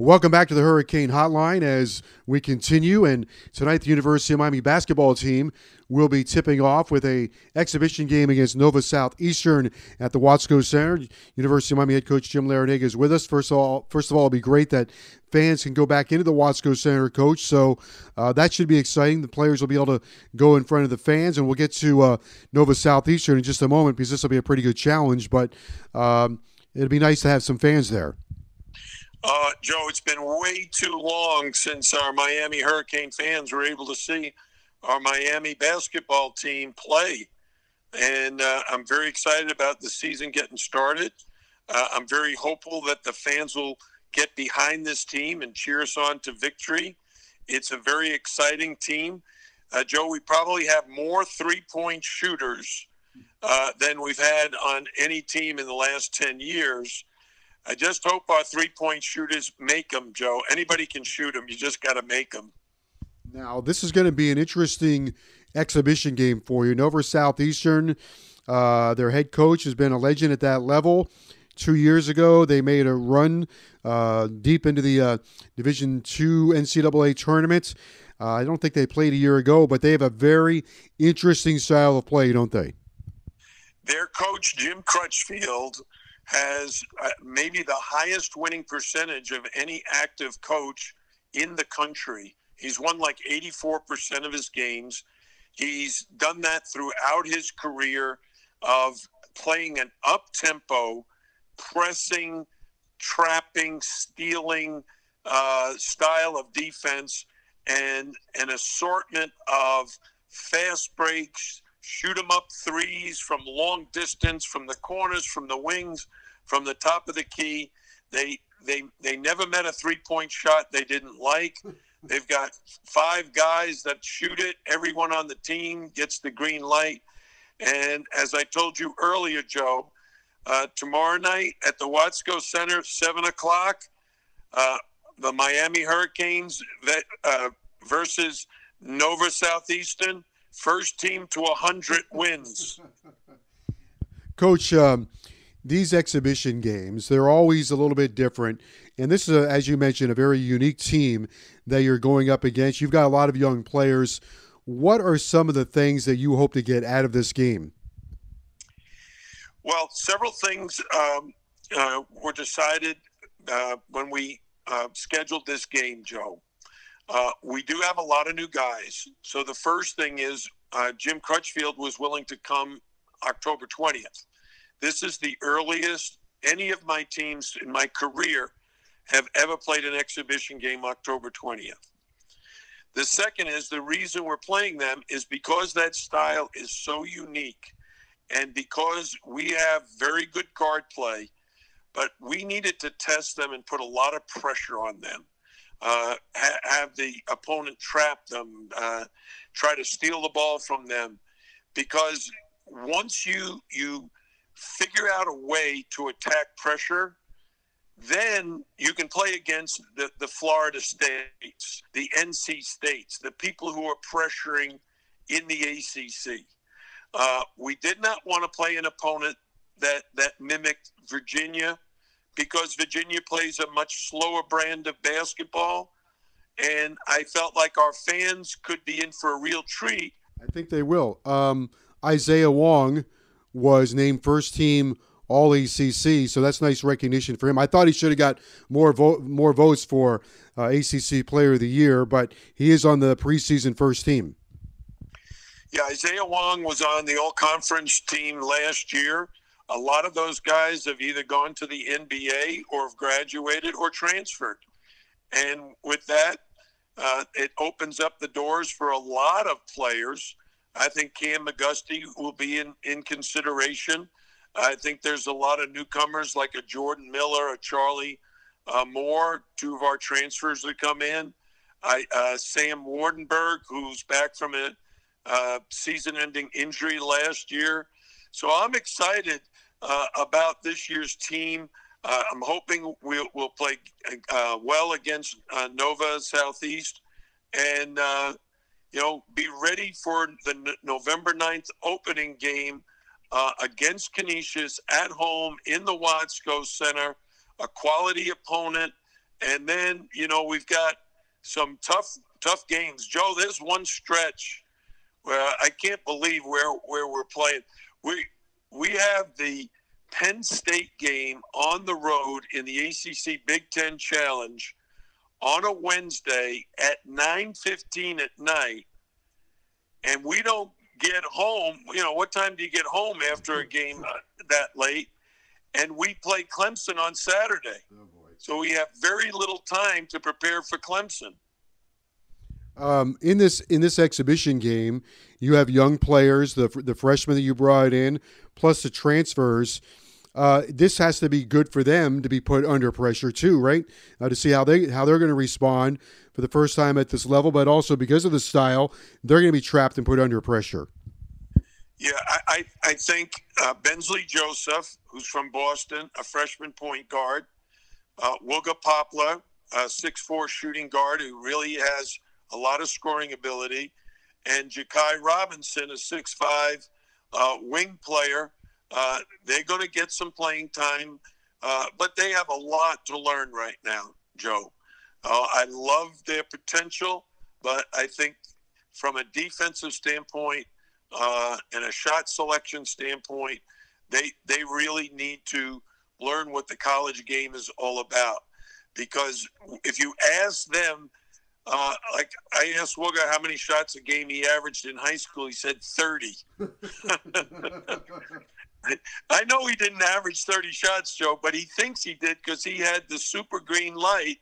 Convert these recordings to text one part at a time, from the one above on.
Welcome back to the Hurricane Hotline as we continue. And tonight, the University of Miami basketball team will be tipping off with a exhibition game against Nova Southeastern at the Watsco Center. University of Miami head coach Jim Larrañaga is with us. First of all, first of all, it'll be great that fans can go back into the Watsco Center, coach. So uh, that should be exciting. The players will be able to go in front of the fans, and we'll get to uh, Nova Southeastern in just a moment because this will be a pretty good challenge. But um, it'd be nice to have some fans there. Uh, Joe, it's been way too long since our Miami Hurricane fans were able to see our Miami basketball team play. And uh, I'm very excited about the season getting started. Uh, I'm very hopeful that the fans will get behind this team and cheer us on to victory. It's a very exciting team. Uh, Joe, we probably have more three point shooters uh, than we've had on any team in the last 10 years. I just hope our three point shooters make them, Joe. Anybody can shoot them. You just got to make them. Now, this is going to be an interesting exhibition game for you. Nova Southeastern, uh, their head coach has been a legend at that level. Two years ago, they made a run uh, deep into the uh, Division Two NCAA tournament. Uh, I don't think they played a year ago, but they have a very interesting style of play, don't they? Their coach, Jim Crutchfield, has uh, maybe the highest winning percentage of any active coach in the country. He's won like 84% of his games. He's done that throughout his career of playing an up tempo, pressing, trapping, stealing uh, style of defense and an assortment of fast breaks, shoot 'em up threes from long distance, from the corners, from the wings, from the top of the key. They they they never met a three point shot they didn't like. They've got five guys that shoot it. Everyone on the team gets the green light. And as I told you earlier, Joe, uh, tomorrow night at the Watsco Center, seven o'clock, uh, the Miami Hurricanes that, uh, versus Nova Southeastern. First team to 100 wins. Coach, um, these exhibition games, they're always a little bit different. And this is, a, as you mentioned, a very unique team that you're going up against. You've got a lot of young players. What are some of the things that you hope to get out of this game? Well, several things um, uh, were decided uh, when we uh, scheduled this game, Joe. Uh, we do have a lot of new guys. So the first thing is uh, Jim Crutchfield was willing to come October 20th. This is the earliest any of my teams in my career have ever played an exhibition game October 20th. The second is the reason we're playing them is because that style is so unique and because we have very good guard play, but we needed to test them and put a lot of pressure on them. Uh, ha- have the opponent trap them, uh, try to steal the ball from them, because once you you figure out a way to attack pressure, then you can play against the, the Florida states, the NC states, the people who are pressuring in the ACC. Uh, we did not want to play an opponent that, that mimicked Virginia because Virginia plays a much slower brand of basketball. And I felt like our fans could be in for a real treat. I think they will. Um, Isaiah Wong was named first team All ACC. So that's nice recognition for him. I thought he should have got more vote, more votes for uh, ACC Player of the Year, but he is on the preseason first team. Yeah, Isaiah Wong was on the All Conference team last year. A lot of those guys have either gone to the NBA or have graduated or transferred. And with that, uh, it opens up the doors for a lot of players. I think Cam McGusty will be in, in consideration. I think there's a lot of newcomers like a Jordan Miller, a Charlie uh, Moore, two of our transfers that come in. I, uh, Sam Waardenburg, who's back from a uh, season-ending injury last year. So I'm excited uh, about this year's team. Uh, I'm hoping we'll, we'll play uh, well against uh, Nova Southeast and, uh, you know, be ready for the N- November 9th opening game uh, against Canisius at home in the Watsco Center, a quality opponent. And then, you know, we've got some tough, tough games. Joe, there's one stretch where I can't believe where, where we're playing. We, we have the Penn State game on the road in the ACC Big Ten Challenge on a Wednesday at 9:15 at night, and we don't get home. You know, what time do you get home after a game uh, that late? And we play Clemson on Saturday, so we have very little time to prepare for Clemson. Um, in this in this exhibition game, you have young players, the the freshmen that you brought in, plus the transfers. Uh, this has to be good for them to be put under pressure too, right? Uh, to see how they how they're going to respond for the first time at this level, but also because of the style, they're going to be trapped and put under pressure. Yeah, I I, I think uh, Bensley Joseph, who's from Boston, a freshman point guard, uh, Wooga Poplar, a six four shooting guard who really has a lot of scoring ability, and Jakai Robinson, a six-five uh, wing player. Uh, they're going to get some playing time, uh, but they have a lot to learn right now, Joe. Uh, I love their potential, but I think from a defensive standpoint uh, and a shot selection standpoint, they they really need to learn what the college game is all about. Because if you ask them uh, like I asked Wooga how many shots a game he averaged in high school. He said 30. I know he didn't average 30 shots, Joe, but he thinks he did because he had the super green light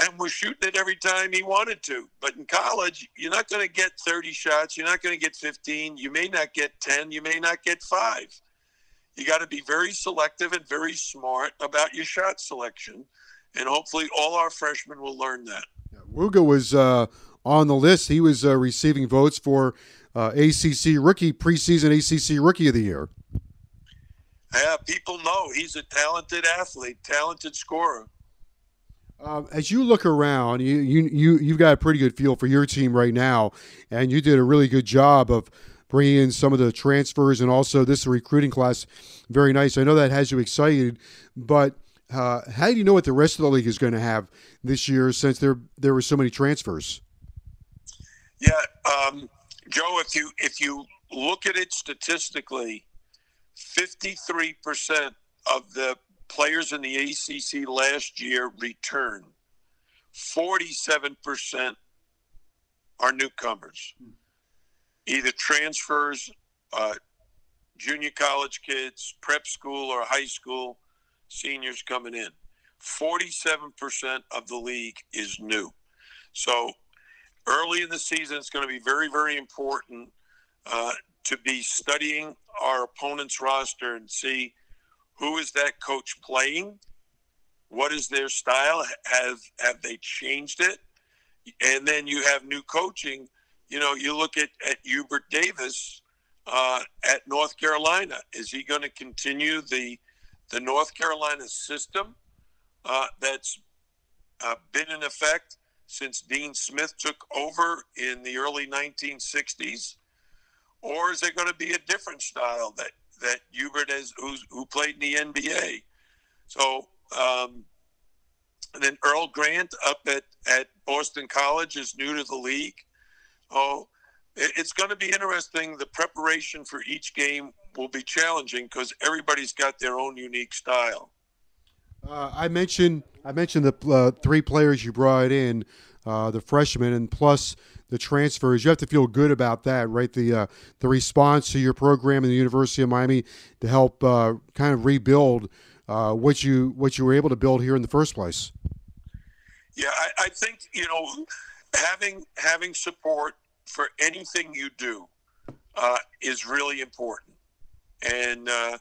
and was shooting it every time he wanted to. But in college, you're not going to get 30 shots. You're not going to get 15. You may not get 10. You may not get five. You got to be very selective and very smart about your shot selection. And hopefully, all our freshmen will learn that. Wooga was uh, on the list. He was uh, receiving votes for uh, ACC rookie preseason ACC rookie of the year. Yeah, people know he's a talented athlete, talented scorer. Um, as you look around, you, you you you've got a pretty good feel for your team right now, and you did a really good job of bringing in some of the transfers and also this recruiting class. Very nice. I know that has you excited, but how do you know what the rest of the league is going to have this year since there there were so many transfers? Yeah, um, Joe. If you if you look at it statistically, fifty three percent of the players in the ACC last year return. Forty seven percent are newcomers, either transfers, uh, junior college kids, prep school or high school seniors coming in. 47% of the league is new. So early in the season, it's going to be very, very important uh, to be studying our opponent's roster and see who is that coach playing, what is their style, have have they changed it, and then you have new coaching. You know, you look at at Hubert Davis uh, at North Carolina. Is he going to continue the the North Carolina system uh, that's uh, been in effect since Dean Smith took over in the early 1960s, or is there going to be a different style that that Hubert has who played in the NBA? So, um, and then Earl Grant up at at Boston College is new to the league. Oh, it's going to be interesting. The preparation for each game will be challenging because everybody's got their own unique style. Uh, I mentioned I mentioned the uh, three players you brought in, uh, the freshmen, and plus the transfers. You have to feel good about that, right? The uh, the response to your program in the University of Miami to help uh, kind of rebuild uh, what you what you were able to build here in the first place. Yeah, I, I think you know having having support for anything you do is really important, and I,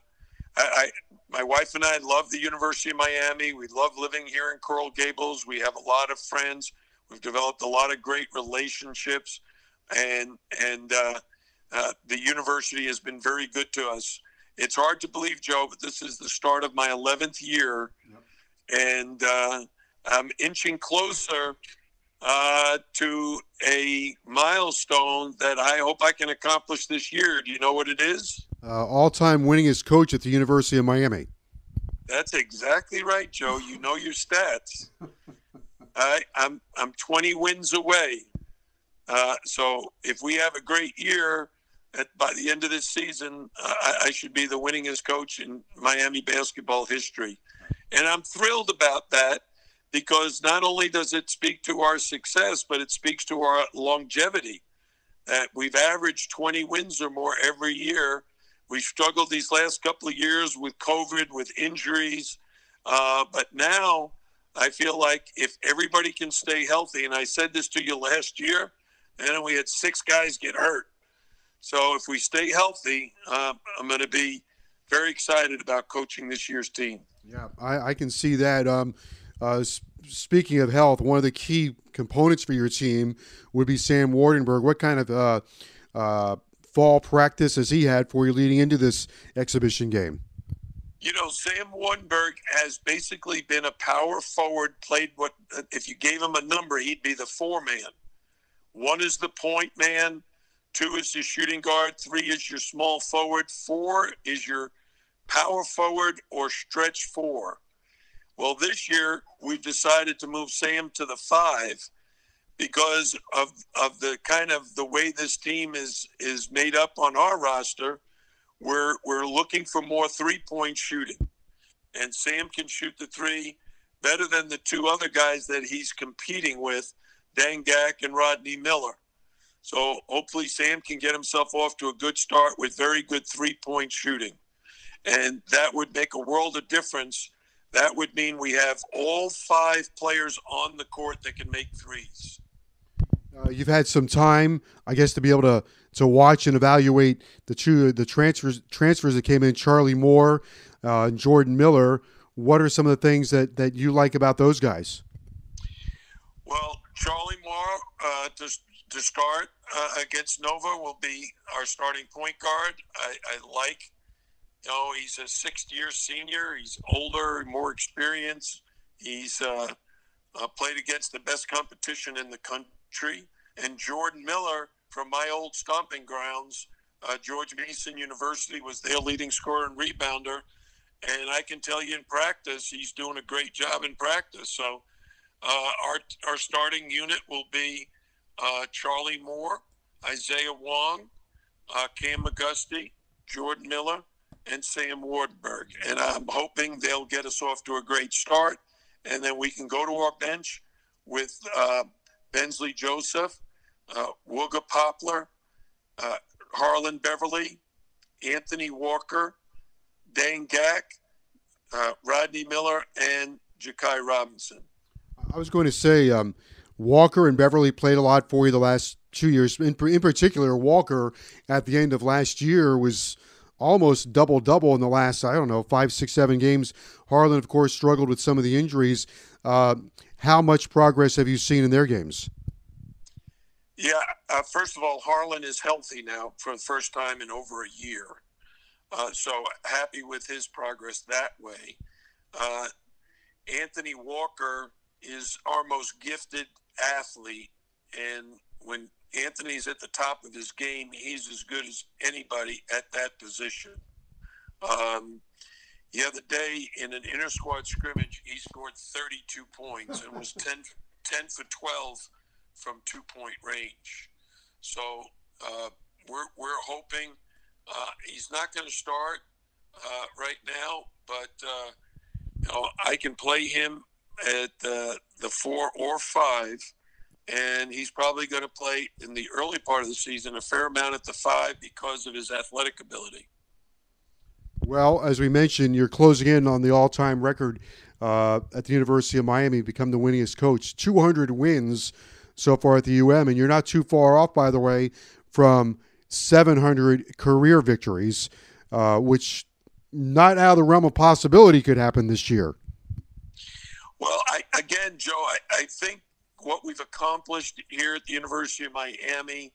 I my wife and I love the University of Miami. We love living here in Coral Gables. We have a lot of friends. We've developed a lot of great relationships, and and uh, uh, the university has been very good to us. It's hard to believe, Joe, but this is the start of my 11th year, yep. and uh, I'm inching closer uh, to a milestone that I hope I can accomplish this year. Do you know what it is? Uh, all-time winningest coach at the University of Miami. That's exactly right, Joe. You know your stats. I, I'm I'm 20 wins away. Uh, so if we have a great year, at, by the end of this season, uh, I, I should be the winningest coach in Miami basketball history, and I'm thrilled about that because not only does it speak to our success, but it speaks to our longevity. That we've averaged 20 wins or more every year we struggled these last couple of years with COVID, with injuries. Uh, but now I feel like if everybody can stay healthy, and I said this to you last year, and we had six guys get hurt. So if we stay healthy, uh, I'm going to be very excited about coaching this year's team. Yeah, I, I can see that. Um, uh, speaking of health, one of the key components for your team would be Sam Waardenburg. What kind of uh, uh fall practice as he had for you leading into this exhibition game? You know, Sam Waardenburg has basically been a power forward, played what, if you gave him a number, he'd be the four man. One is the point man, two is your shooting guard, three is your small forward, four is your power forward or stretch four. Well, this year we've decided to move Sam to the five because of of the kind of the way this team is is made up on our roster. We're we're looking for more three point shooting, and Sam can shoot the three better than the two other guys that he's competing with, Dan Dangak and Rodney Miller. So hopefully Sam can get himself off to a good start with very good three point shooting, and that would make a world of difference. That would mean we have all five players on the court that can make threes. Uh, you've had some time, I guess, to be able to to watch and evaluate the two the transfers transfers that came in. Charlie Moore uh, and Jordan Miller. What are some of the things that that you like about those guys? Well, Charlie Moore uh, to to start uh, against Nova will be our starting point guard. I, I like, you know, he's a sixth year senior. He's older, more experienced. He's uh, played against the best competition in the country Tree and Jordan Miller from my old stomping grounds. Uh, George Mason University was their leading scorer and rebounder. And I can tell you in practice, he's doing a great job in practice. So uh, our, our starting unit will be uh, Charlie Moore, Isaiah Wong, uh, Cam McGusty, Jordan Miller, and Sam Waardenburg. And I'm hoping they'll get us off to a great start. And then we can go to our bench with uh, Bensley Joseph, uh, Wooga Poplar, uh, Harlond Beverly, Anthony Walker, Deng Gak, uh, Rodney Miller, and Jakai Robinson. I was going to say um, Walker and Beverly played a lot for you the last two years. In, in particular, Walker at the end of last year was almost double double in the last I don't know five, six, seven games. Harlond, of course, struggled with some of the injuries. Uh, how much progress have you seen in their games? Yeah, uh, first of all, Harlond is healthy now for the first time in over a year. Uh, so happy with his progress that way. Uh, Anthony Walker is our most gifted athlete. And when Anthony's at the top of his game, he's as good as anybody at that position. Um, the other day in an inter squad scrimmage, he scored 32 points and was 10, 10 for 12 from two point range. So Uh, we're we're hoping uh, he's not going to start uh, right now, but uh, you know I can play him at the four or five, and he's probably going to play in the early part of the season a fair amount at the five because of his athletic ability. Well, as we mentioned, you're closing in on the all-time record uh, at the University of Miami, become the winningest coach, 200 wins so far at the UM, and you're not too far off, by the way, from 700 career victories, uh, which not out of the realm of possibility could happen this year. Well, I, again, Joe, I, I think what we've accomplished here at the University of Miami.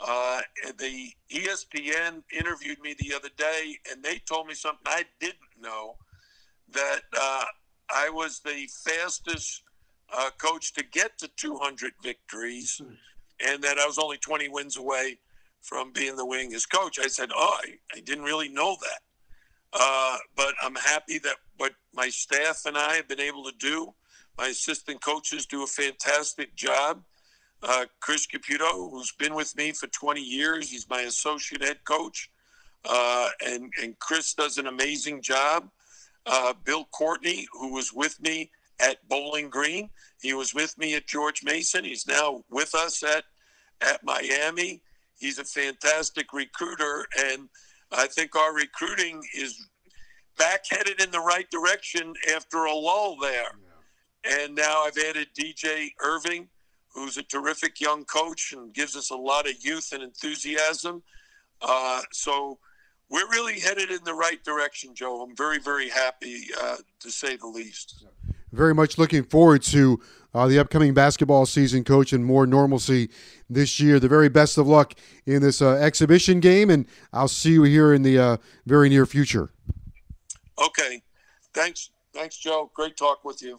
Uh, the ESPN interviewed me the other day, and they told me something I didn't know that uh, I was the fastest uh, coach to get to 200 victories, and that I was only 20 wins away from being the winningest coach. I said, "Oh, I, I didn't really know that." Uh, but I'm happy that what my staff and I have been able to do. My assistant coaches do a fantastic job. Uh, Chris Caputo, who's been with me for 20 years, he's my associate head coach, uh, and and Chris does an amazing job. Uh, Bill Courtney, who was with me at Bowling Green, he was with me at George Mason. He's now with us at at Miami. He's a fantastic recruiter, and I think our recruiting is back headed in the right direction after a lull there. And now I've added DJ Irving, who's a terrific young coach and gives us a lot of youth and enthusiasm. Uh, so we're really headed in the right direction, Joe. I'm very, very happy uh, to say the least. Very much looking forward to uh, the upcoming basketball season, coach, and more normalcy this year. The very best of luck in this uh, exhibition game, and I'll see you here in the uh, very near future. Okay. Thanks. Thanks, Joe. Great talk with you.